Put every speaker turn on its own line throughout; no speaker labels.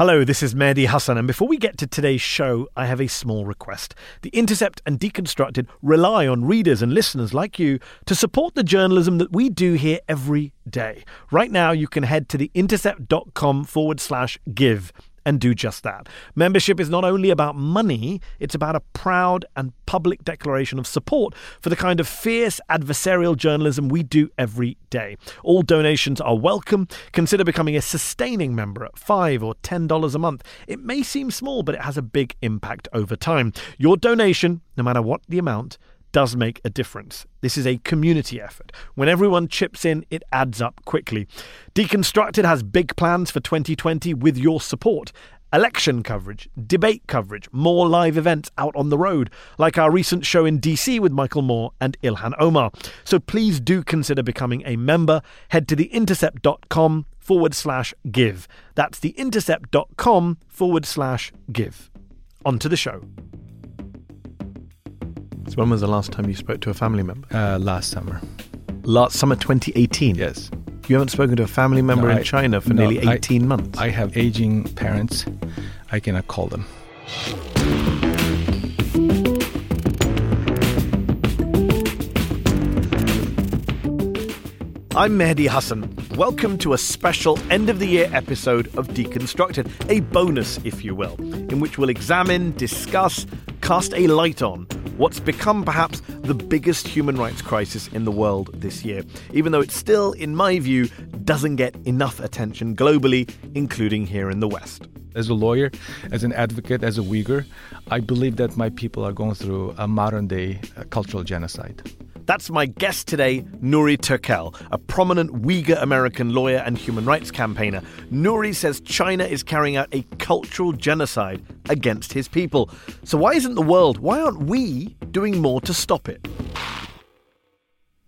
Hello, this is Mehdi Hasan, and before we get to today's show, I have a small request. The Intercept and Deconstructed rely on readers and listeners like you to support the journalism that we do here every day. Right now, you can head to theintercept.com forward slash give and do just that. Membership is not only about money, it's about a proud and public declaration of support for the kind of fierce adversarial journalism we do every day. All donations are welcome. Consider becoming a sustaining member at 5 or $10 a month. It may seem small, but it has a big impact over time. Your donation, no matter what the amount, does make a difference. This is a community effort. When everyone chips in, it adds up quickly. Deconstructed has big plans for 2020 with your support. Election coverage, debate coverage, more live events out on the road, like our recent show in DC with Michael Moore and Ilhan Omar. So please do consider becoming a member. Head to theintercept.com forward slash give. That's theintercept.com forward slash give. On to the show. So when was the last time you spoke to a family member?
Uh, last summer.
Last summer 2018?
Yes.
You haven't spoken to a family member
No,
in
I-
China for
no,
nearly
I-
18 months.
I have aging parents. I cannot call them.
I'm Mehdi Hasan. Welcome to a special end of the year episode of Deconstructed, a bonus, if you will, in which we'll examine, discuss, cast a light on what's become perhaps the biggest human rights crisis in the world this year, even though it still, in my view, doesn't get enough attention globally, including here in the West.
As a lawyer, as an advocate, as a Uyghur, I believe that my people are going through a modern day uh, cultural genocide.
That's my guest today, Nury Turkel, a prominent Uyghur American lawyer and human rights campaigner. Nury says China is carrying out a cultural genocide against his people. So, why isn't the world, why aren't we doing more to stop it?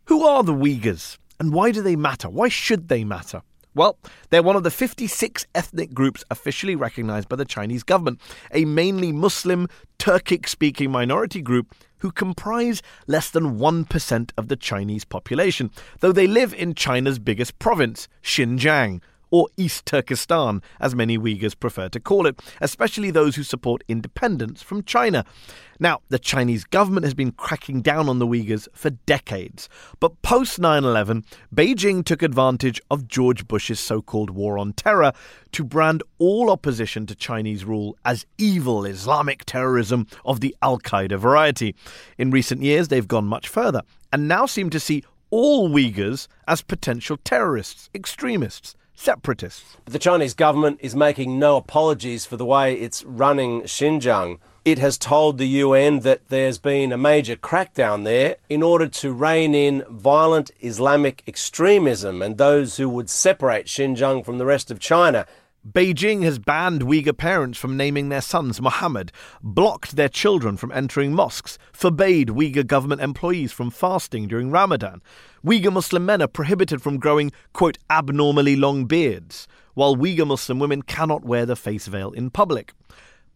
Who are the Uyghurs and why do they matter? Why should they matter? Well, they're one of the 56 ethnic groups officially recognized by the Chinese government, a mainly Muslim, Turkic speaking minority group who comprise less than 1% of the Chinese population, though they live in China's biggest province, Xinjiang, or East Turkestan, as many Uyghurs prefer to call it, especially those who support independence from China. Now, the Chinese government has been cracking down on the Uyghurs for decades, but post 9 11, Beijing took advantage of George Bush's so called war on terror to brand all opposition to Chinese rule as evil Islamic terrorism of the Al Qaeda variety. In recent years, they've gone much further and now seem to see all Uyghurs as potential terrorists, extremists, separatists.
But The Chinese government is making no apologies for the way it's running Xinjiang. It has told the UN that there's been a major crackdown there in order to rein in violent Islamic extremism and those who would separate Xinjiang from the rest of China.
Beijing has banned Uyghur parents from naming their sons Mohammed, blocked their children from entering mosques, forbade Uyghur government employees from fasting during Ramadan. Uyghur Muslim men are prohibited from growing, quote, abnormally long beards, while Uyghur Muslim women cannot wear the face veil in public.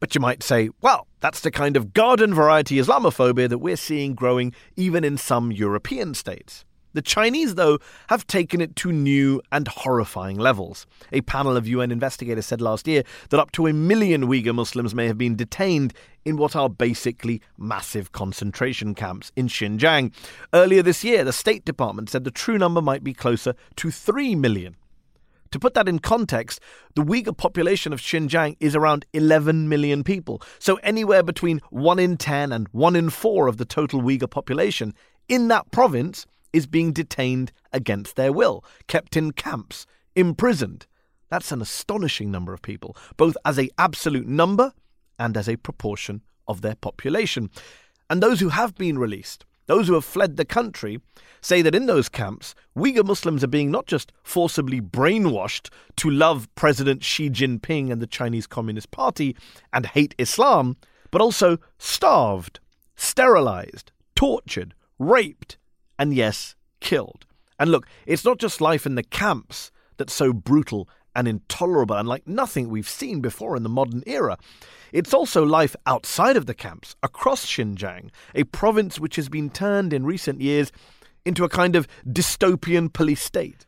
But you might say, well, that's the kind of garden variety Islamophobia that we're seeing growing even in some European states. The Chinese, though, have taken it to new and horrifying levels. A panel of UN investigators said last year that up to a million Uyghur Muslims may have been detained in what are basically massive concentration camps in Xinjiang. Earlier this year, the State Department said the true number might be closer to 3 million. To put that in context, the Uyghur population of Xinjiang is around 11 million people, so anywhere between 1 in 10 and 1 in 4 of the total Uyghur population in that province is being detained against their will, kept in camps, imprisoned. That's an astonishing number of people, both as a absolute number and as a proportion of their population. And those who have been released those who have fled the country, say that in those camps, Uyghur Muslims are being not just forcibly brainwashed to love President Xi Jinping and the Chinese Communist Party and hate Islam, but also starved, sterilized, tortured, raped, and yes, killed. And look, it's not just life in the camps that's so brutal and intolerable and like nothing we've seen before in the modern era. It's also life outside of the camps, across Xinjiang, a province which has been turned in recent years into a kind of dystopian police state.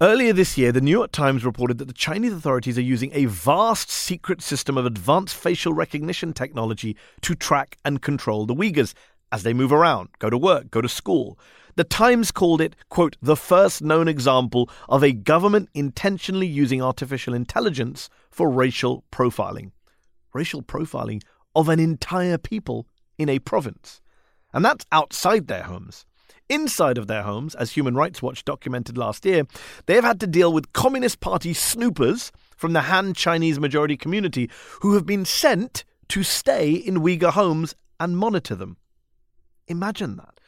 Earlier this year, the New York Times reported that the Chinese authorities are using a vast secret system of advanced facial recognition technology to track and control the Uyghurs as they move around, go to work, go to school. The Times called it, quote, the first known example of a government intentionally using artificial intelligence for racial profiling. Racial profiling of an entire people in a province. And that's outside their homes. Inside of their homes, as Human Rights Watch documented last year, they have had to deal with Communist Party snoopers from the Han Chinese majority community who have been sent to stay in Uyghur homes and monitor them. Imagine that.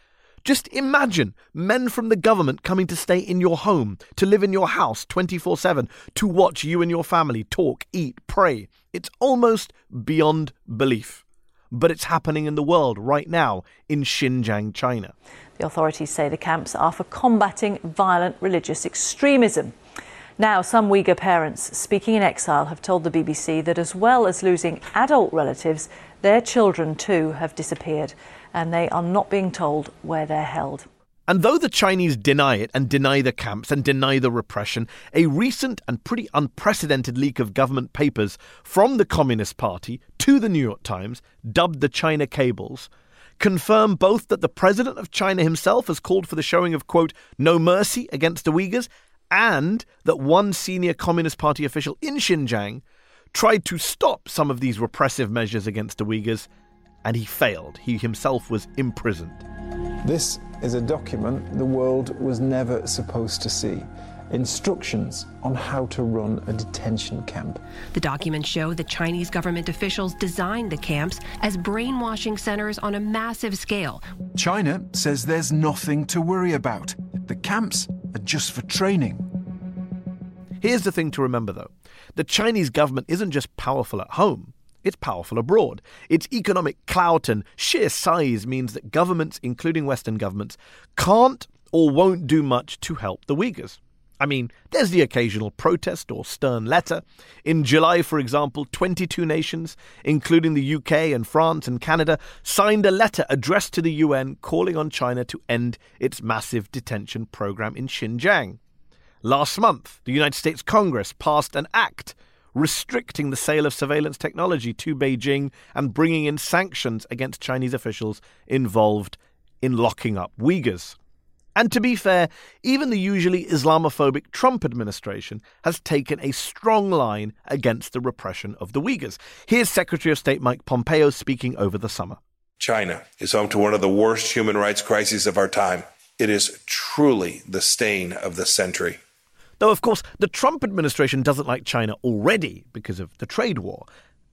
Just imagine men from the government coming to stay in your home, to live in your house 24 7, to watch you and your family talk, eat, pray. It's almost beyond belief. But it's happening in the world right now in Xinjiang, China.
The authorities say the camps are for combating violent religious extremism. Now, some Uyghur parents speaking in exile have told the BBC that as well as losing adult relatives, their children too have disappeared and they are not being told where they're held.
And though the Chinese deny it and deny the camps and deny the repression, a recent and pretty unprecedented leak of government papers from the Communist Party to the New York Times, dubbed the China Cables, confirm both that the president of China himself has called for the showing of, quote, no mercy against the Uyghurs, and that one senior Communist Party official in Xinjiang tried to stop some of these repressive measures against the Uyghurs and he failed. He himself was imprisoned.
This is a document the world was never supposed to see. Instructions on how to run a detention camp.
The documents show that Chinese government officials designed the camps as brainwashing centers on a massive scale.
China says there's nothing to worry about. The camps are just for training.
Here's the thing to remember, though the Chinese government isn't just powerful at home, it's powerful abroad. Its economic clout and sheer size means that governments, including Western governments, can't or won't do much to help the Uyghurs. I mean, there's the occasional protest or stern letter. In July, for example, 22 nations, including the UK and France and Canada, signed a letter addressed to the UN calling on China to end its massive detention program in Xinjiang. Last month, the United States Congress passed an act restricting the sale of surveillance technology to Beijing and bringing in sanctions against Chinese officials involved in locking up Uyghurs. And to be fair, even the usually Islamophobic Trump administration has taken a strong line against the repression of the Uyghurs. Here's Secretary of State Mike Pompeo speaking over the summer.
China is home to one of the worst human rights crises of our time. It is truly the stain of the century.
Though, of course, the Trump administration doesn't like China already because of the trade war.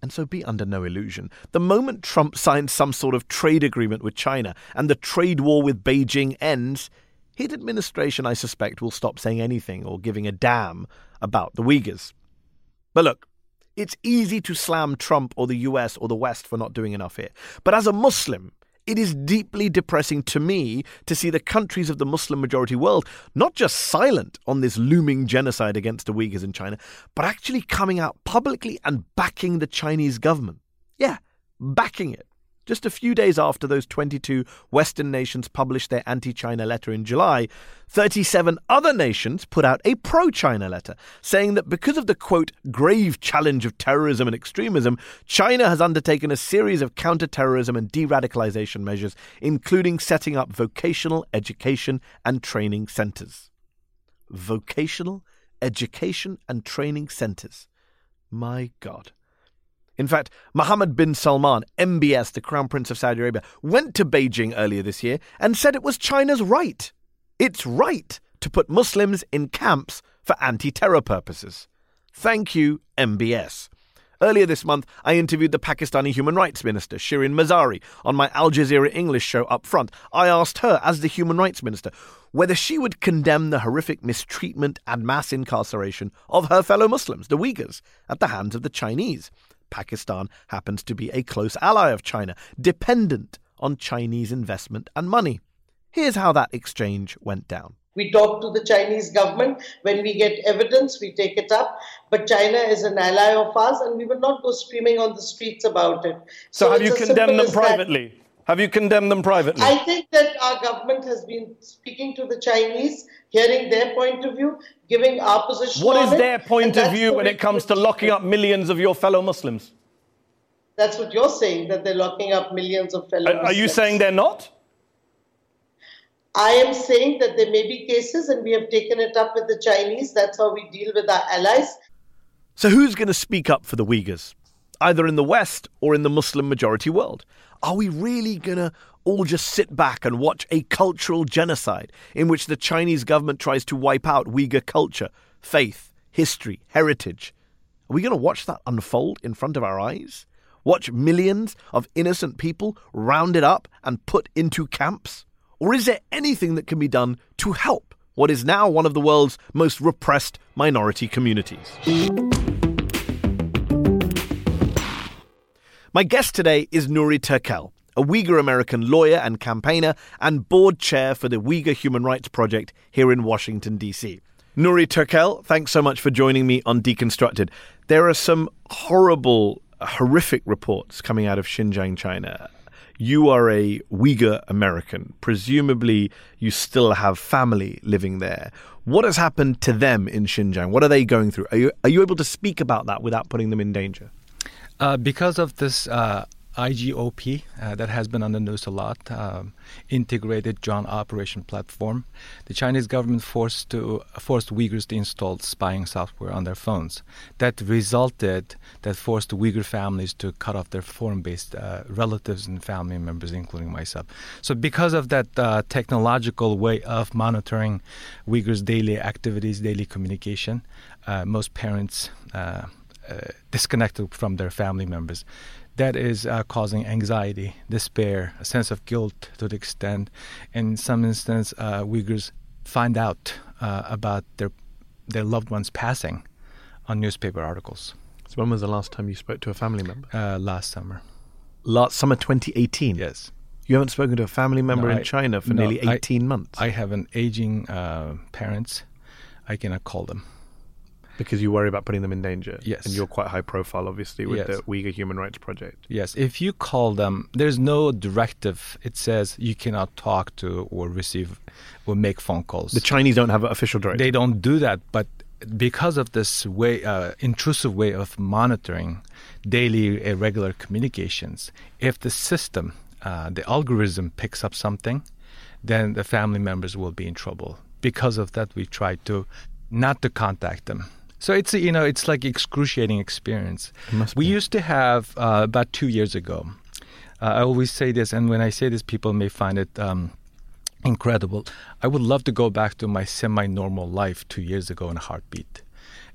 And so be under no illusion. The moment Trump signs some sort of trade agreement with China and the trade war with Beijing ends, his administration, I suspect, will stop saying anything or giving a damn about the Uyghurs. But look, it's easy to slam Trump or the US or the West for not doing enough here. But as a Muslim, it is deeply depressing to me to see the countries of the Muslim majority world not just silent on this looming genocide against the Uyghurs in China, but actually coming out publicly and backing the Chinese government. Yeah, backing it. Just a few days after those 22 Western nations published their anti China letter in July, 37 other nations put out a pro China letter, saying that because of the quote, grave challenge of terrorism and extremism, China has undertaken a series of counter-terrorism and de radicalization measures, including setting up vocational education and training centers. Vocational education and training centers. My God. In fact, Mohammed bin Salman, MBS, the Crown Prince of Saudi Arabia, went to Beijing earlier this year and said it was China's right. It's right to put Muslims in camps for anti terror purposes. Thank you, MBS. Earlier this month, I interviewed the Pakistani Human Rights Minister, Shireen Mazari, on my Al Jazeera English show up front. I asked her, as the Human Rights Minister, whether she would condemn the horrific mistreatment and mass incarceration of her fellow Muslims, the Uyghurs, at the hands of the Chinese. Pakistan happens to be a close ally of China, dependent on Chinese investment and money. Here's how that exchange went down.
We talk to the Chinese government. When we get evidence, we take it up. But China is an ally of ours, and we will not go screaming on the streets about it.
So, so have you condemned them privately? That. Have you condemned them privately?
I think that our government has been speaking to the Chinese, hearing their point of view, giving our position.
What is their point of view when it comes to locking up millions of your fellow Muslims?
That's what you're saying, that they're locking up millions of fellow Muslims.
Are you saying they're not?
I am saying that there may be cases, and we have taken it up with the Chinese. That's how we deal with our allies.
So, who's going to speak up for the Uyghurs, either in the West or in the Muslim majority world? Are we really going to all just sit back and watch a cultural genocide in which the Chinese government tries to wipe out Uyghur culture, faith, history, heritage? Are we going to watch that unfold in front of our eyes? Watch millions of innocent people rounded up and put into camps? Or is there anything that can be done to help what is now one of the world's most repressed minority communities? My guest today is Nury Turkel, a Uyghur American lawyer and campaigner and board chair for the Uyghur Human Rights Project here in Washington, D.C. Nury Turkel, thanks so much for joining me on Deconstructed. There are some horrible, horrific reports coming out of Xinjiang, China you are a Uyghur American. Presumably, you still have family living there. What has happened to them in Xinjiang? What are they going through? Are you, are you able to speak about that without putting them in danger?
Uh, because of this uh, IJOP uh, that has been on the news a lot, um, integrated joint operation platform. The Chinese government forced to forced Uyghurs to install spying software on their phones. That resulted that forced Uyghur families to cut off their foreign-based uh, relatives and family members, including myself. So, because of that uh, technological way of monitoring Uyghurs' daily activities, daily communication, uh, most parents. Uh, disconnected from their family members that is uh, causing anxiety, despair, a sense of guilt to the extent, in some instance, uh, Uyghurs find out uh, about their their loved ones passing on newspaper articles.
So when was the last time you spoke to a family member?
Uh, last summer.
Last summer, 2018.
Yes.
You haven't spoken to a family member
no,
in
I,
China for
no,
nearly 18
I,
months.
I have an aging uh, parents. I cannot call them.
Because you worry about putting them in danger.
Yes.
And you're quite high profile, obviously, with
yes.
the Uyghur Human Rights Project.
Yes. If you call them, there's no directive. It says you cannot talk to or receive or make phone calls.
The Chinese don't have an official directive.
They don't do that. But because of this way, uh, intrusive way of monitoring daily irregular communications, if the system, uh, the algorithm picks up something, then the family members will be in trouble. Because of that, we try to not to contact them so it's you know it's like excruciating experience. We used to have uh, about two years ago. Uh, I always say this, and when I say this, people may find it um, incredible. I would love to go back to my semi-normal life two years ago in a heartbeat.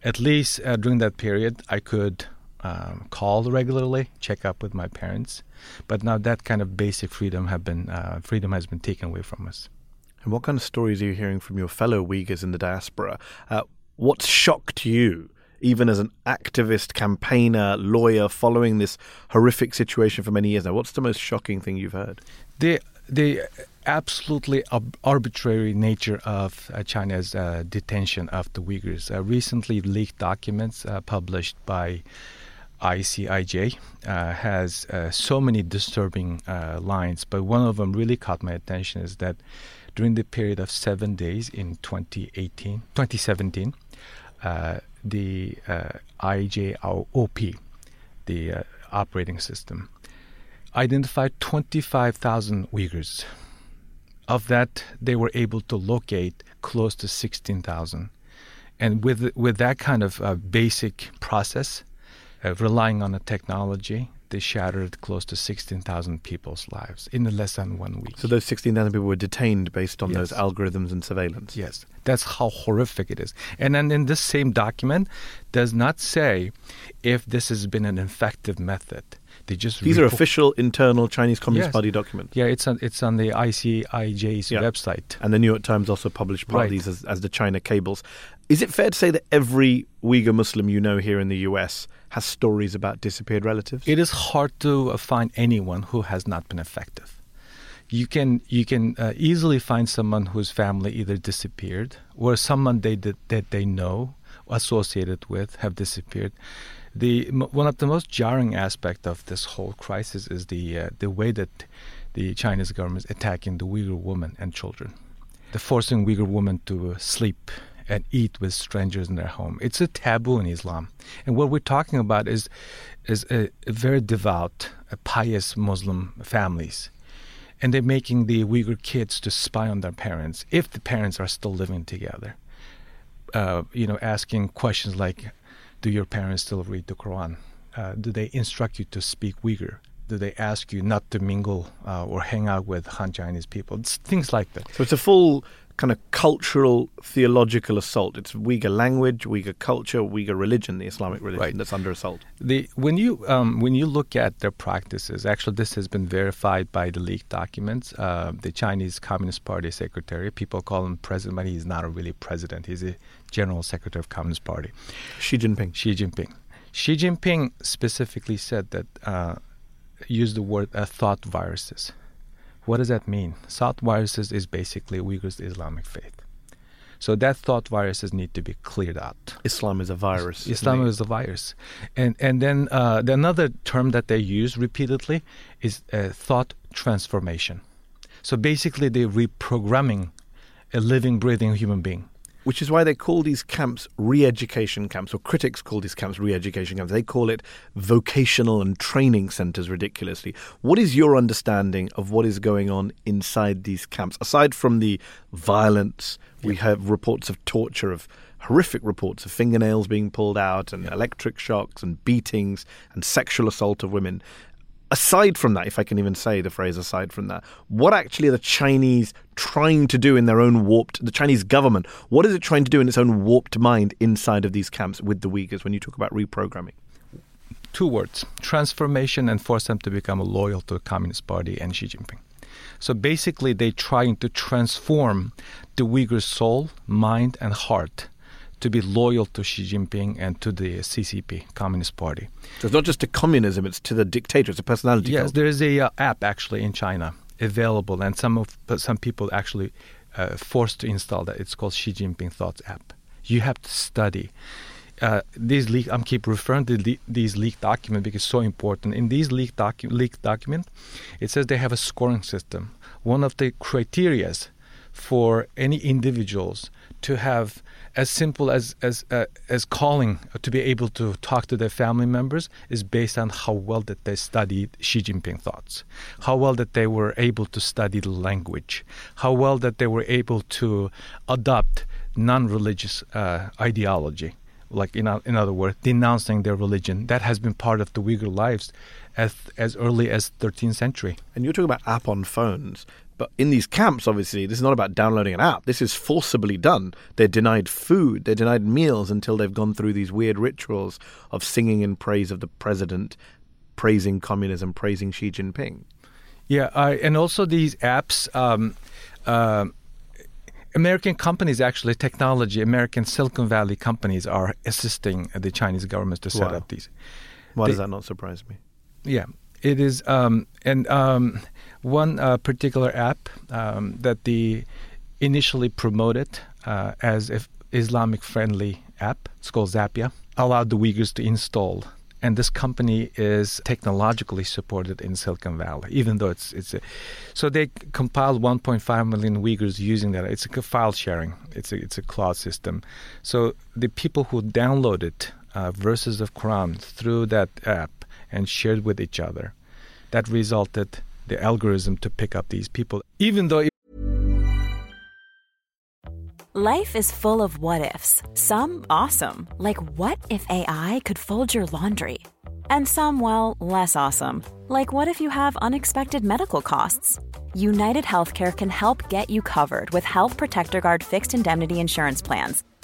At least uh, during that period, I could um, call regularly, check up with my parents. But now that kind of basic freedom have been uh, freedom has been taken away from us.
And what kind of stories are you hearing from your fellow Uyghurs in the diaspora? What's shocked you, even as an activist, campaigner, lawyer, following this horrific situation for many years now? What's the most shocking thing you've heard?
The the absolutely ab- arbitrary nature of uh, China's uh, detention of the Uyghurs. Uh, recently leaked documents uh, published by ICIJ uh, has uh, so many disturbing lines, but one of them really caught my attention is that during the period of seven days in 2018, 2017, uh, the uh, IJOP, the uh, operating system, identified 25,000 Uyghurs. Of that, they were able to locate close to 16,000. And with with that kind of uh, basic process, uh, relying on the technology, they shattered close to 16,000 people's lives in less than one week.
So those 16,000 people were detained based on
Yes.
those algorithms and surveillance.
Yes, that's how horrific it is. And then in this same document, does not say if this has been an effective method. They just
These are official internal Chinese Communist
Yes.
Party documents.
Yeah, it's on it's on the ICIJ's
Yeah.
website.
And the New York Times also published part of these as, as the China cables. Is it fair to say that every Uyghur Muslim you know here in the US has stories about disappeared relatives?
It is hard to uh, find anyone who has not been affected. You can you can uh, easily find someone whose family either disappeared or someone they did, that they know associated with have disappeared. The one of the most jarring aspect of this whole crisis is the uh, the way that the Chinese government is attacking the Uyghur women and children. They're forcing Uyghur women to uh, sleep and eat with strangers in their home. It's a taboo in Islam, and what we're talking about is is a, a very devout, a pious Muslim families, and they're making the Uyghur kids to spy on their parents if the parents are still living together. Uh, you know, asking questions like, "Do your parents still read the Quran? Uh, do they instruct you to speak Uyghur? Do they ask you not to mingle uh, or hang out with Han Chinese people? It's things like that."
So it's a full kind of cultural, theological assault. It's Uyghur language, Uyghur culture, Uyghur religion, the Islamic religion
Right.
that's under assault.
The when you um, when you look at their practices, actually, this has been verified by the leaked documents. Uh, the Chinese Communist Party secretary, people call him president, but he's not a really president. He's a general secretary of Communist Party.
Xi Jinping.
Xi Jinping. Xi Jinping specifically said that uh, used the word uh, thought viruses. What does that mean? Thought viruses is basically Uyghurs' Islamic faith. So that thought viruses need to be cleared out.
Islam is a virus.
Islam is a virus, and and then uh, the another term that they use repeatedly is uh, thought transformation. So basically, they're reprogramming a living, breathing human being.
Which is why they call these camps re education camps, or critics call these camps re education camps. They call it vocational and training centers ridiculously. What is your understanding of what is going on inside these camps? Aside from the violence, we have reports of torture, of horrific reports of fingernails being pulled out, and electric shocks, and beatings, and sexual assault of women. Aside from that, if I can even say the phrase aside from that, what actually are the Chinese trying to do in their own warped, the Chinese government, what is it trying to do in its own warped mind inside of these camps with the Uyghurs when you talk about reprogramming?
Two words: transformation, and force them to become loyal to the Communist Party and Xi Jinping. So basically, they're trying to transform the Uyghur soul, mind, and heart to be loyal to Xi Jinping and to the CCP, Communist Party.
So it's not just to communism, it's to the dictator, it's a personality
Yes,
cult.
there is a uh, app actually in China available, and some of some people actually uh, forced to install that. It's called Xi Jinping Thoughts app. You have to study. Uh, these leak. I'm keep referring to le- these leaked documents because it's so important. In these leaked docu- leaked document, it says they have a scoring system. One of the criterias for any individuals to have as simple as as uh, as calling to be able to talk to their family members is based on how well that they studied Xi Jinping thoughts, how well that they were able to study the language, how well that they were able to adopt non-religious uh, ideology, like in in other words, denouncing their religion. That has been part of the Uyghur lives as as early as 13th century.
And you're talking about app on phones. But in these camps, obviously, this is not about downloading an app. This is forcibly done. They're denied food, they're denied meals until they've gone through these weird rituals of singing in praise of the president, praising communism, praising Xi Jinping.
Yeah, uh, and also these apps. Um, uh, American companies, actually, technology, American Silicon Valley companies are assisting the Chinese government to set
Wow.
up these.
Why
They-
does that not surprise me?
Yeah, it is. Um, and um, one uh, particular app um, that the initially promoted uh, as a Islamic friendly app, it's called Zapya, allowed the Uyghurs to install. And this company is technologically supported in Silicon Valley, even though it's it's a, so they compiled 1.5 million Uyghurs using that. It's a file sharing. It's a it's a cloud system. So the people who downloaded uh, verses of Quran through that app and shared with each other, that resulted the algorithm to pick up these people, even though.
It- Life is full of what ifs. Some awesome, like what if AI could fold your laundry? And some, well, less awesome. Like what if you have unexpected medical costs? United Healthcare can help get you covered with Health Protector Guard fixed indemnity insurance plans.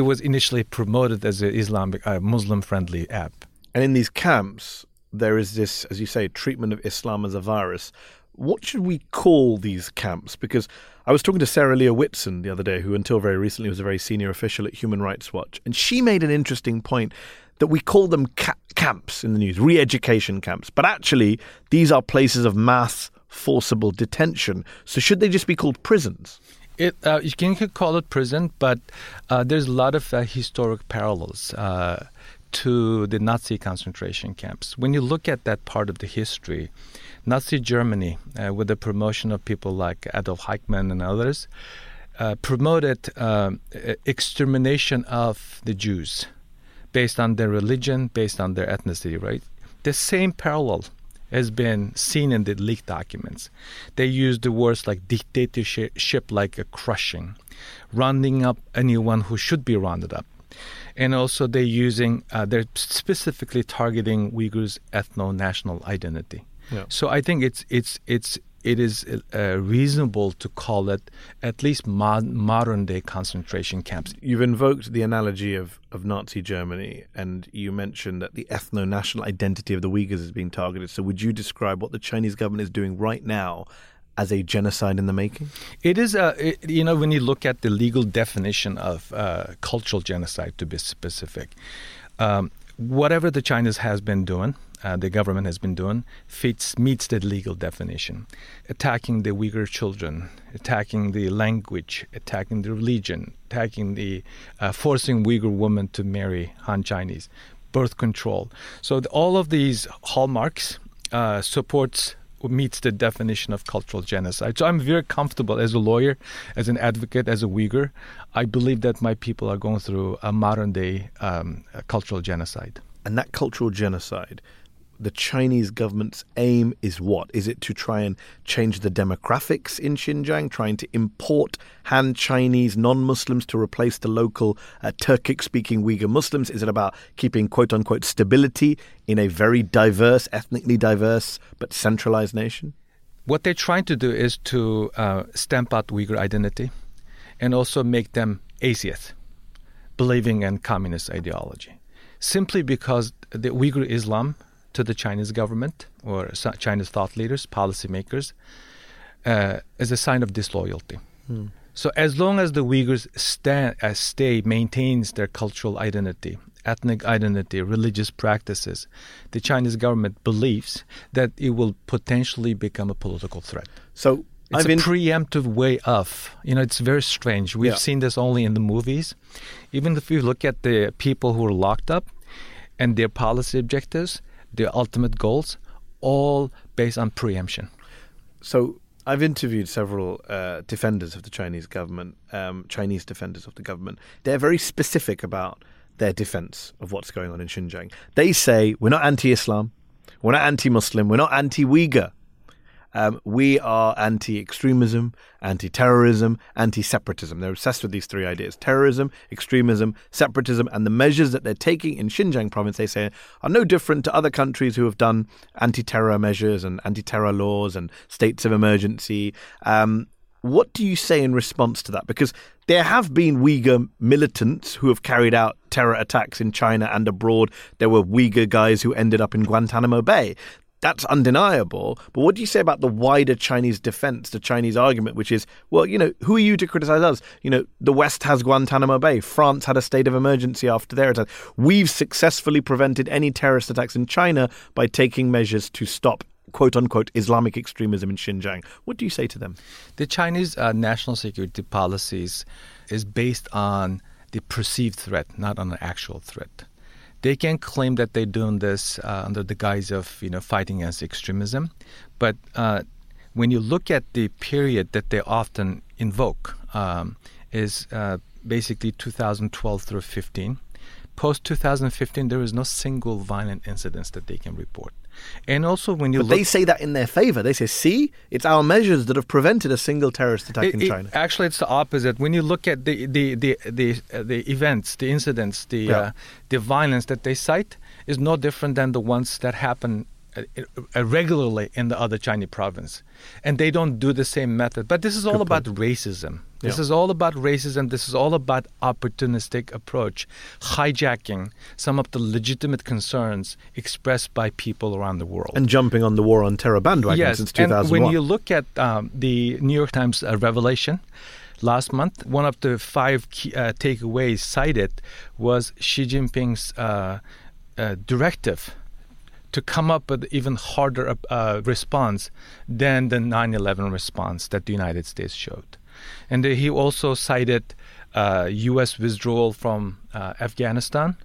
It was initially promoted as an Islamic, uh, Muslim-friendly app.
And in these camps, there is this, as you say, treatment of Islam as a virus. What should we call these camps? Because I was talking to Sarah Leah Whitson the other day, who until very recently was a very senior official at Human Rights Watch, and she made an interesting point that we call them ca- camps in the news, re education camps. But actually, these are places of mass forcible detention. So should they just be called prisons?
It, uh, you can call it prison, but uh, there's a lot of uh, historic parallels uh, to the Nazi concentration camps. When you look at that part of the history, Nazi Germany, uh, with the promotion of people like Adolf Eichmann and others, uh, promoted extermination of the Jews based on their religion, based on their ethnicity, right? The same parallel has been seen in the leaked documents. They use the words like dictatorship, like a crushing, rounding up anyone who should be rounded up. And also, they're using, uh, they're specifically targeting Uyghurs' ethno national identity. Yeah. So I think it's it's it's it is uh, reasonable to call it at least modern day concentration camps.
You've invoked the analogy of, of Nazi Germany, and you mentioned that the ethno national identity of the Uyghurs is being targeted. So, would you describe what the Chinese government is doing right now as a genocide in the making?
It is, a, it, you know, when you look at the legal definition of uh, cultural genocide, to be specific, um, whatever the Chinese has been doing, uh, the government has been doing fits meets the legal definition. Attacking the Uyghur children, attacking the language, attacking the religion, attacking the uh, forcing Uyghur women to marry Han Chinese, birth control. So the, all of these hallmarks uh, supports meets the definition of cultural genocide. So I'm very comfortable as a lawyer, as an advocate, as a Uyghur. I believe that my people are going through a modern day um, cultural genocide.
And that cultural genocide the Chinese government's aim is what? Is it to try and change the demographics in Xinjiang, trying to import Han Chinese non Muslims to replace the local uh, Turkic speaking Uyghur Muslims? Is it about keeping quote unquote stability in a very diverse, ethnically diverse, but centralized nation?
What they're trying to do is to uh, stamp out Uyghur identity and also make them atheists, believing in communist ideology. Simply because the Uyghur Islam to the Chinese government or Chinese thought leaders, policymakers, uh, as a sign of disloyalty. Hmm. So as long as the Uyghurs stand, uh, stay maintains their cultural identity, ethnic identity, religious practices, the Chinese government believes that it will potentially become a political threat.
So
it's I've a preemptive way of, you know, it's very strange. We've yeah. seen this only in the movies. Even if you look at the people who are locked up and their policy objectives, their ultimate goals, all based on preemption.
So I've interviewed several uh, defenders of the Chinese government, um, Chinese defenders of the government. They're very specific about their defense of what's going on in Xinjiang. They say we're not anti-Islam, we're not anti-Muslim, we're not anti-Uyghur. Um, we are anti extremism, anti terrorism, anti separatism. They're obsessed with these three ideas terrorism, extremism, separatism, and the measures that they're taking in Xinjiang province, they say, are no different to other countries who have done anti terror measures and anti terror laws and states of emergency. Um, what do you say in response to that? Because there have been Uyghur militants who have carried out terror attacks in China and abroad. There were Uyghur guys who ended up in Guantanamo Bay that's undeniable. But what do you say about the wider Chinese defense, the Chinese argument, which is, well, you know, who are you to criticize us? You know, the West has Guantanamo Bay. France had a state of emergency after their attack. We've successfully prevented any terrorist attacks in China by taking measures to stop quote unquote Islamic extremism in Xinjiang. What do you say to them?
The Chinese uh, national security policies is based on the perceived threat, not on the actual threat they can claim that they're doing this uh, under the guise of you know fighting against extremism, but uh, when you look at the period that they often invoke um, is uh, basically 2012 through 15. Post 2015, there is no single violent incidents that they can report. And also, when you
but
look,
they say that in their favor. They say, "See, it's our measures that have prevented a single terrorist attack
it,
in
it,
China."
Actually, it's the opposite. When you look at the the the the, uh, the events, the incidents, the
yeah.
uh, the violence that they cite is no different than the ones that happen uh, uh, regularly in the other Chinese province, and they don't do the same method. But this is all
Good
about
point.
racism. This
Yeah.
is all about racism. This is all about opportunistic approach, hijacking some of the legitimate concerns expressed by people around the world.
and jumping on the war on terror bandwagon
yes,
since
and
2001.
when you look at um, the New York Times uh, revelation last month, one of the five key, uh, takeaways cited was Xi Jinping's uh, uh, directive to come up with even harder uh, response than the 9/11 response that the United States showed, and he also cited uh, U.S. withdrawal from uh, Afghanistan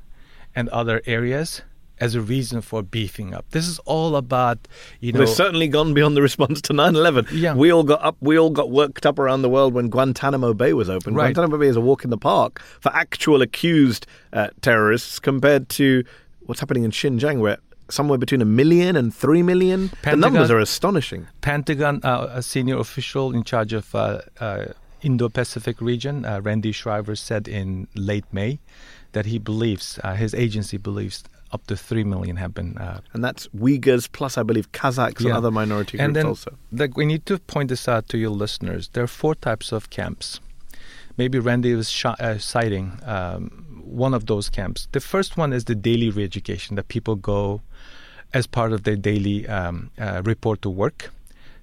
and other areas as a reason for beefing up. This is all about you know.
They've certainly gone beyond the response to 9/11.
Yeah.
we all got up. We all got worked up around the world when Guantanamo Bay was open.
Right.
Guantanamo Bay is a walk in the park for actual accused uh, terrorists compared to what's happening in Xinjiang, where somewhere between a million and three million. the numbers are astonishing.
Pentagon, uh, a senior official in charge of uh, uh, Indo-Pacific region, uh, Randy Schriver, said in late May that he believes uh, his agency believes up to three million have been. Uh,
And that's Uyghurs plus, I believe, Kazakhs and other minority
and
groups
then,
also.
Like we need to point this out to your listeners. There are four types of camps. Maybe Randy was sh- uh, citing um, one of those camps. The first one is the daily re-education that people go as part of their daily um, uh, report to work,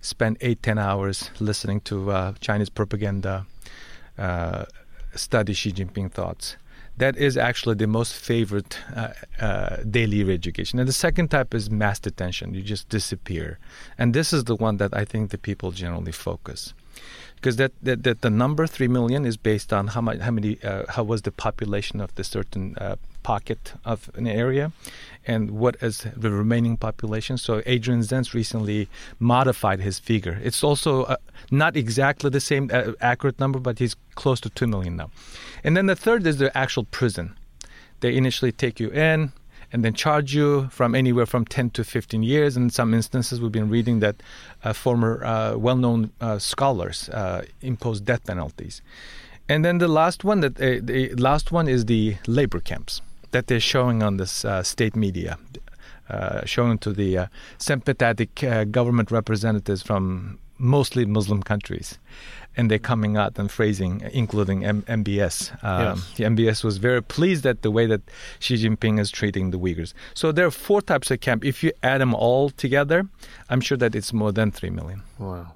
spend eight ten hours listening to uh, Chinese propaganda, uh, study Xi Jinping thoughts. That is actually the most favorite uh, uh, daily re-education. And the second type is mass detention. You just disappear, and this is the one that I think the people generally focus because that, that, that the number three million is based on how much how many uh, how was the population of the certain uh, pocket of an area and what is the remaining population. So adrian zenz recently modified his figure. It's also uh, not exactly the same uh, accurate number but he's close to 2 million now. And then the third is the actual prison. They initially take you in and then charge you from anywhere from 10 to 15 years. In some instances, we've been reading that uh, former uh, well known uh, scholars uh, impose death penalties. And then the last one, that uh, the last one is the labor camps that they're showing on this uh, state media, showing to the sympathetic government representatives from mostly Muslim countries. And they're coming out and phrasing, including M- MBS. Um,
Yes.
The MBS was very pleased at the way that Xi Jinping is treating the Uyghurs. So there are four types of camp. If you add them all together, I'm sure that it's more than three million.
Wow.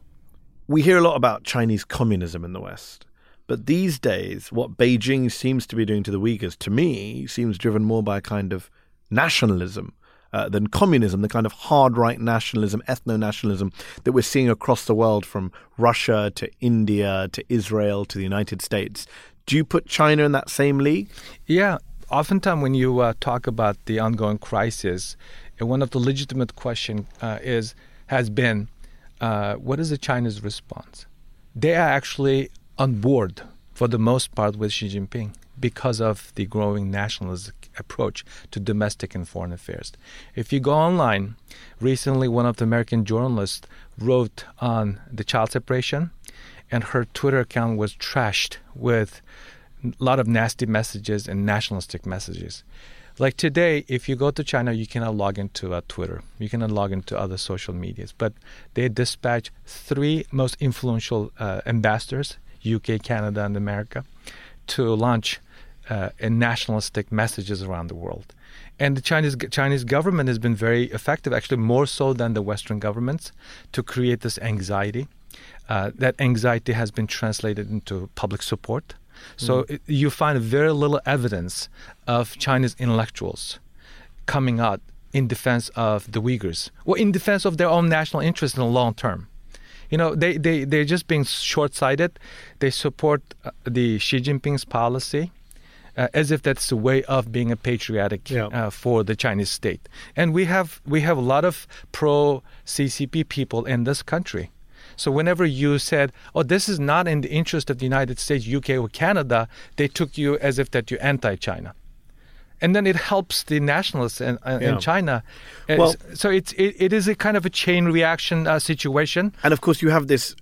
We hear a lot about Chinese communism in the West. But these days, what Beijing seems to be doing to the Uyghurs, to me, seems driven more by a kind of nationalism uh, than communism, the kind of hard right nationalism, ethno nationalism that we're seeing across the world from Russia to India to Israel to the United States. Do you put China in that same league?
Yeah, oftentimes when you uh, talk about the ongoing crisis, uh, one of the legitimate questions uh, is has been, uh, what is the China's response? They are actually on board for the most part with Xi Jinping because of the growing nationalist approach to domestic and foreign affairs. If you go online, recently one of the American journalists wrote on the child separation, and her Twitter account was trashed with a lot of nasty messages and nationalistic messages. Like today, if you go to China, you cannot log into uh, Twitter. You cannot log into other social medias. But they dispatch three most influential uh, ambassadors, UK, Canada, and America, to launch uh, nationalistic messages around the world. And the Chinese Chinese government has been very effective, actually more so than the Western governments, to create this anxiety. Uh, that anxiety has been translated into public support. So
Mm.
it, you find very little evidence of Chinese intellectuals coming out in defense of the Uyghurs or in defense of their own national interest in the long term. You know, they, they, they're just being short sighted. They support uh, the Xi Jinping's policy uh, as if that's a way of being a patriotic uh, for the Chinese state. And we have, we have a lot of pro CCP people in this country. So whenever you said, "Oh, this is not in the interest of the United States, UK, or Canada," they took you as if that you're anti-China, and then it helps the nationalists in, uh,
Yeah.
China. Uh,
Well-
so it's it, it is a kind of a chain reaction uh, situation.
And of course, you have this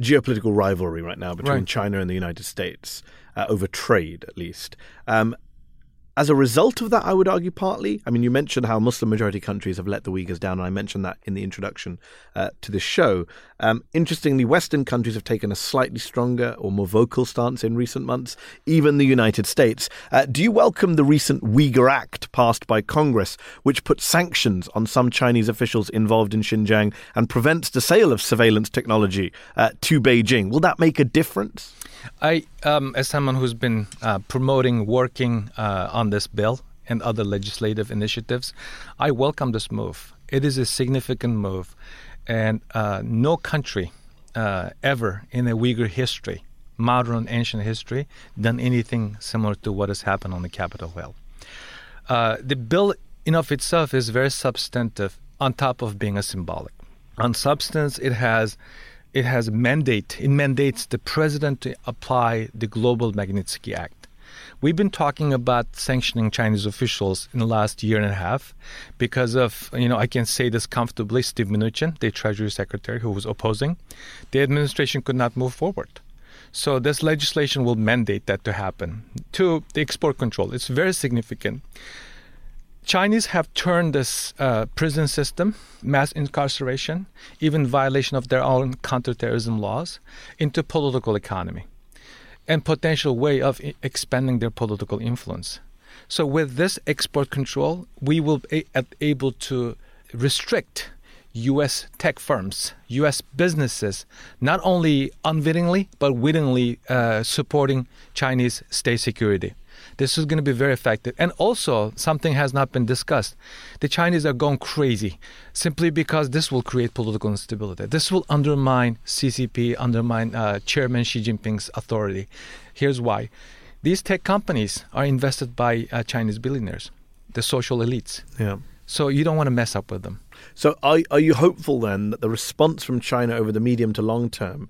geopolitical rivalry right now between
Right.
China and the United States uh, over trade, at least. Um, as a result of that, I would argue partly. I mean, you mentioned how Muslim majority countries have let the Uyghurs down, and I mentioned that in the introduction uh, to this show. Um, interestingly, Western countries have taken a slightly stronger or more vocal stance in recent months, even the United States. Uh, do you welcome the recent Uyghur Act passed by Congress, which puts sanctions on some Chinese officials involved in Xinjiang and prevents the sale of surveillance technology uh, to Beijing? Will that make a difference?
I, um, as someone who's been uh, promoting, working uh, on this bill and other legislative initiatives, I welcome this move. It is a significant move, and uh, no country uh, ever in the Uyghur history, modern ancient history, done anything similar to what has happened on the Capitol Hill. Uh, the bill in of itself is very substantive, on top of being a symbolic. On substance, it has it has mandate. It mandates the president to apply the Global Magnitsky Act. We've been talking about sanctioning Chinese officials in the last year and a half because of, you know, I can say this comfortably, Steve Mnuchin, the Treasury Secretary who was opposing, the administration could not move forward. So this legislation will mandate that to happen. Two, the export control. It's very significant. Chinese have turned this uh, prison system, mass incarceration, even violation of their own counterterrorism laws, into political economy and potential way of expanding their political influence. So with this export control, we will be able to restrict U.S. tech firms, U.S. businesses, not only unwittingly but wittingly uh, supporting Chinese state security. This is going to be very effective. And also, something has not been discussed. The Chinese are going crazy simply because this will create political instability. This will undermine CCP, undermine uh, Chairman Xi Jinping's authority. Here's why these tech companies are invested by uh, Chinese billionaires, the social elites.
Yeah.
So you don't want to mess up with them.
So, are, are you hopeful then that the response from China over the medium to long term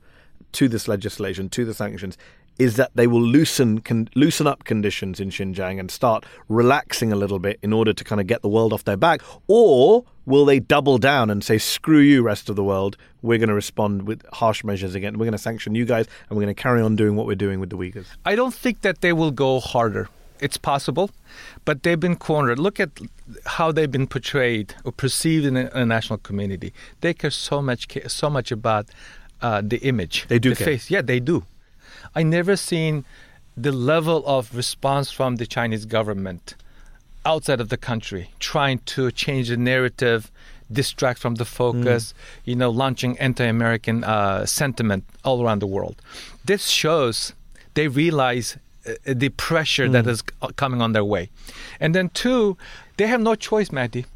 to this legislation, to the sanctions, is that they will loosen con- loosen up conditions in Xinjiang and start relaxing a little bit in order to kind of get the world off their back, or will they double down and say, "Screw you, rest of the world. We're going to respond with harsh measures again. We're going to sanction you guys, and we're going to carry on doing what we're doing with the Uyghurs."
I don't think that they will go harder. It's possible, but they've been cornered. Look at how they've been portrayed or perceived in the international community. They care so much, so much about uh, the image.
They do
the
care.
face. Yeah, they do. I never seen the level of response from the Chinese government outside of the country, trying to change the narrative, distract from the focus, you know, launching anti-American uh, sentiment all around the world. This shows they realize uh, the pressure that is coming on their way, and then two, they have no choice, Mehdi.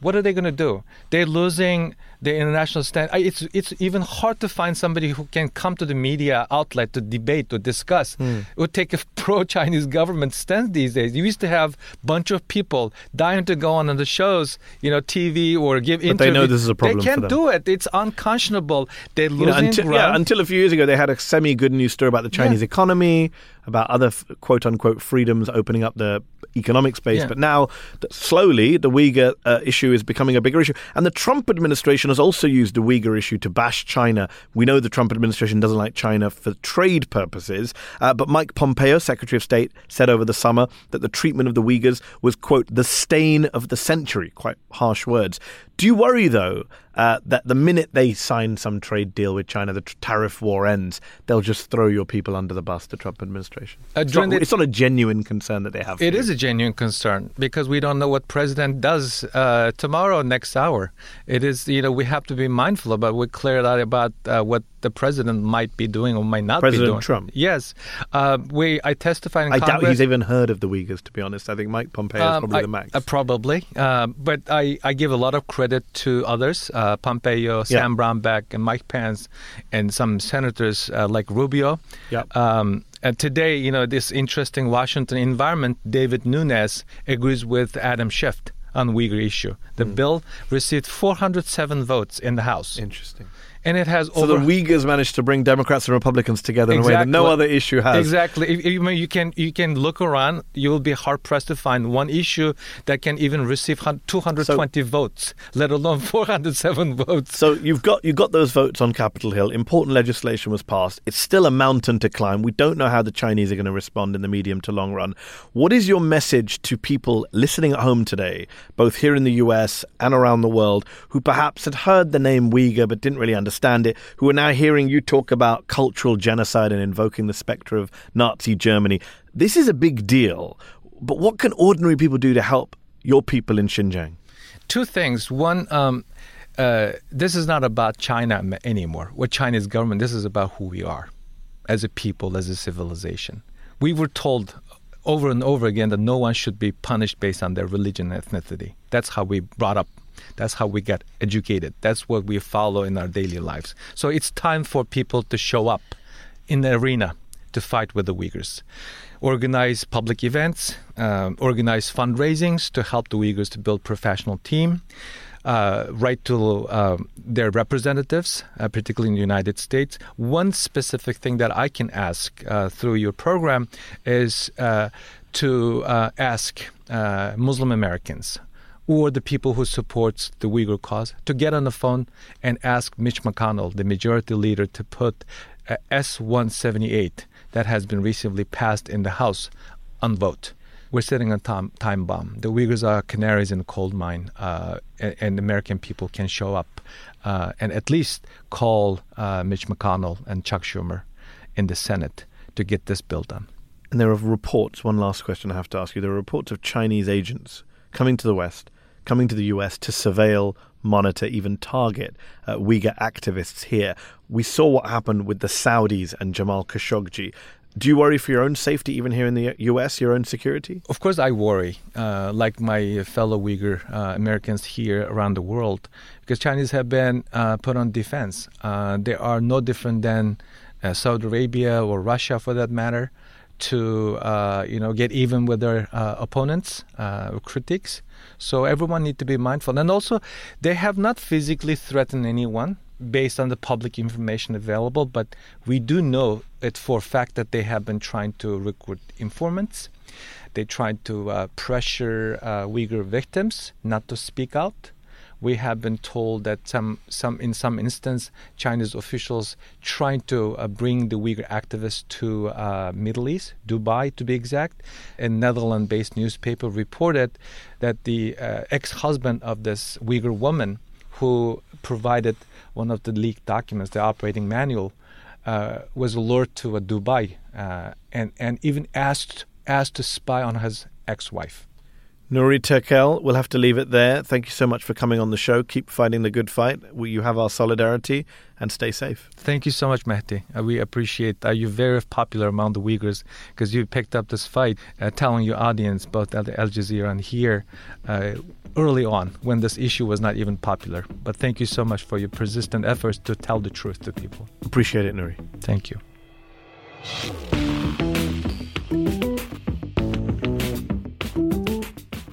What are they going to do? They're losing the international stand. It's it's even hard to find somebody who can come to the media outlet to debate or discuss.
Hmm.
It would take a pro-Chinese government stance these days. You used to have a bunch of people dying to go on the shows, you know, TV or give
But they know
interviews.
this is a problem
They can't do it. It's unconscionable. They're
You
losing
know, until,
ground.
yeah, until a few years ago, they had a semi good news story about the Chinese economy, about other quote unquote freedoms opening up the economic space.
Yeah.
But now, slowly, the Uyghur uh, issue is becoming a bigger issue. And the Trump administration has also used the Uyghur issue to bash China. We know the Trump administration doesn't like China for trade purposes. Uh, but Mike Pompeo, Secretary of State, said over the summer that the treatment of the Uyghurs was, quote, the stain of the century. Quite harsh words. Do you worry, though, uh, that the minute they sign some trade deal with China, the tariff war ends, they'll just throw your people under the bus, the Trump administration? Uh, it's, not, the, it's, not, a genuine concern that they have.
It is a genuine concern because we don't know what president does uh, tomorrow, next hour. It is, you know, we have to be mindful about, we're clear that about uh, what the president might be doing or might not
president
be doing.
Trump.
Yes. Uh, we, I testified in
I
Congress.
doubt he's even heard of the Uyghurs, to be honest. I think Mike Pompeo is um, probably
I,
the max.
Uh, probably. but I, I give a lot of credit to others, Pompeo, Sam yeah. Brownback and Mike Pence and some senators uh, like Rubio.
Yep.
Um, and today, you know, this interesting Washington environment, Devin Nunes agrees with Adam Schiff on Uyghur issue. The mm. bill received 407 votes in the House.
Interesting
and it has
so
over.
the Uyghurs managed to bring Democrats and Republicans together in exactly. a way that no other issue has.
Exactly. you can you can look around. You will be hard pressed to find one issue that can even receive 220 so, votes, let alone 407 votes.
So you've got you got those votes on Capitol Hill. Important legislation was passed. It's still a mountain to climb. We don't know how the Chinese are going to respond in the medium to long run. What is your message to people listening at home today, both here in the U.S. and around the world, who perhaps had heard the name Uyghur but didn't really understand? Understand it, who are now hearing you talk about cultural genocide and invoking the spectre of Nazi Germany. This is a big deal. But what can ordinary people do to help your people in Xinjiang?
Two things. One, um, uh, this is not about China anymore. What China's government, this is about who we are as a people, as a civilization. We were told over and over again that no one should be punished based on their religion and ethnicity. That's how we brought up that's how we get educated. That's what we follow in our daily lives. So it's time for people to show up in the arena to fight with the Uyghurs. Organize public events, um, organize fundraisings to help the Uyghurs to build professional team. Uh, write to uh, their representatives, uh, particularly in the United States. One specific thing that I can ask uh, through your program is uh, to uh, ask Muslim Americans or the people who supports the Uyghur cause to get on the phone and ask Mitch McConnell, the majority leader, to put S-178 that has been recently passed in the House on vote. We're sitting on time, time bomb. The Uyghurs are canaries in the coal mine, uh, and, and, American people can show up uh, and at least call uh, Mitch McConnell and Chuck Schumer in the Senate to get this bill done.
And there are reports, one last question I have to ask you. There are reports of Chinese agents coming to the West coming to the US to surveil, monitor, even target uh, Uyghur activists here. We saw what happened with the Saudis and Jamal Khashoggi. Do you worry for your own safety, even here in the U.S., your own security?
Of course, I worry, uh, like my fellow Uyghur uh, Americans here around the world, because Chinese have been uh, put on defense. Uh, they are no different than uh, Saudi Arabia or Russia, for that matter, to uh, you know get even with their opponents, critics. So everyone need to be mindful. And also, they have not physically threatened anyone based on the public information available, but we do know it for a fact that they have been trying to recruit informants. They tried to uh, pressure uh, Uyghur victims not to speak out we have been told that some, some in some instance, Chinese officials trying to uh, bring the Uyghur activists to uh, Middle East, Dubai to be exact. A Netherlands-based newspaper reported that the uh, ex-husband of this Uyghur woman, who provided one of the leaked documents, the operating manual, uh, was lured to Dubai uh, and and even asked asked to spy on his ex-wife.
Nury Turkel, we'll have to leave it there. Thank you so much for coming on the show. Keep fighting the good fight. You have our solidarity and stay safe.
Thank you so much, Mehdi. Uh, we appreciate uh, you're very popular among the Uyghurs because you picked up this fight, uh, telling your audience, both at Al Jazeera and here, uh, early on when this issue was not even popular. But thank you so much for your persistent efforts to tell the truth to people.
Appreciate it, Nuri.
Thank you.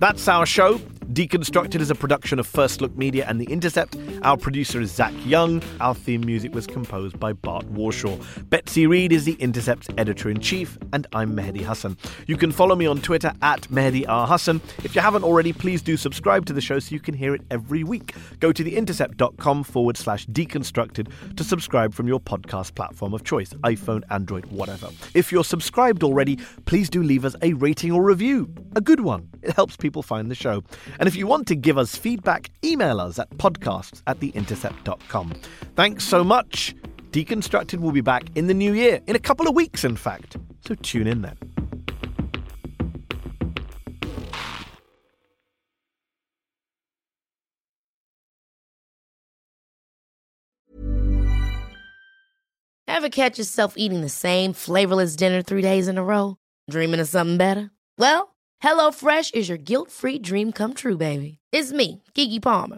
That's our show. Deconstructed is a production of First Look Media and The Intercept. Our producer is Zach Young. Our theme music was composed by Bart Warshaw. Betsy Reed is The Intercept's editor in chief, and I'm Mehdi Hasan. You can follow me on Twitter at Mehdi R. Hasan. If you haven't already, please do subscribe to the show so you can hear it every week. Go to theintercept.com forward slash deconstructed to subscribe from your podcast platform of choice iPhone, Android, whatever. If you're subscribed already, please do leave us a rating or review. A good one. It helps people find the show. And if you want to give us feedback, email us at podcasts at theintercept.com. Thanks so much. Deconstructed will be back in the new year, in a couple of weeks, in fact. So tune in then.
Ever catch yourself eating the same flavorless dinner three days in a row? Dreaming of something better? Well, HelloFresh is your guilt free dream come true, baby. It's me, Keke Palmer.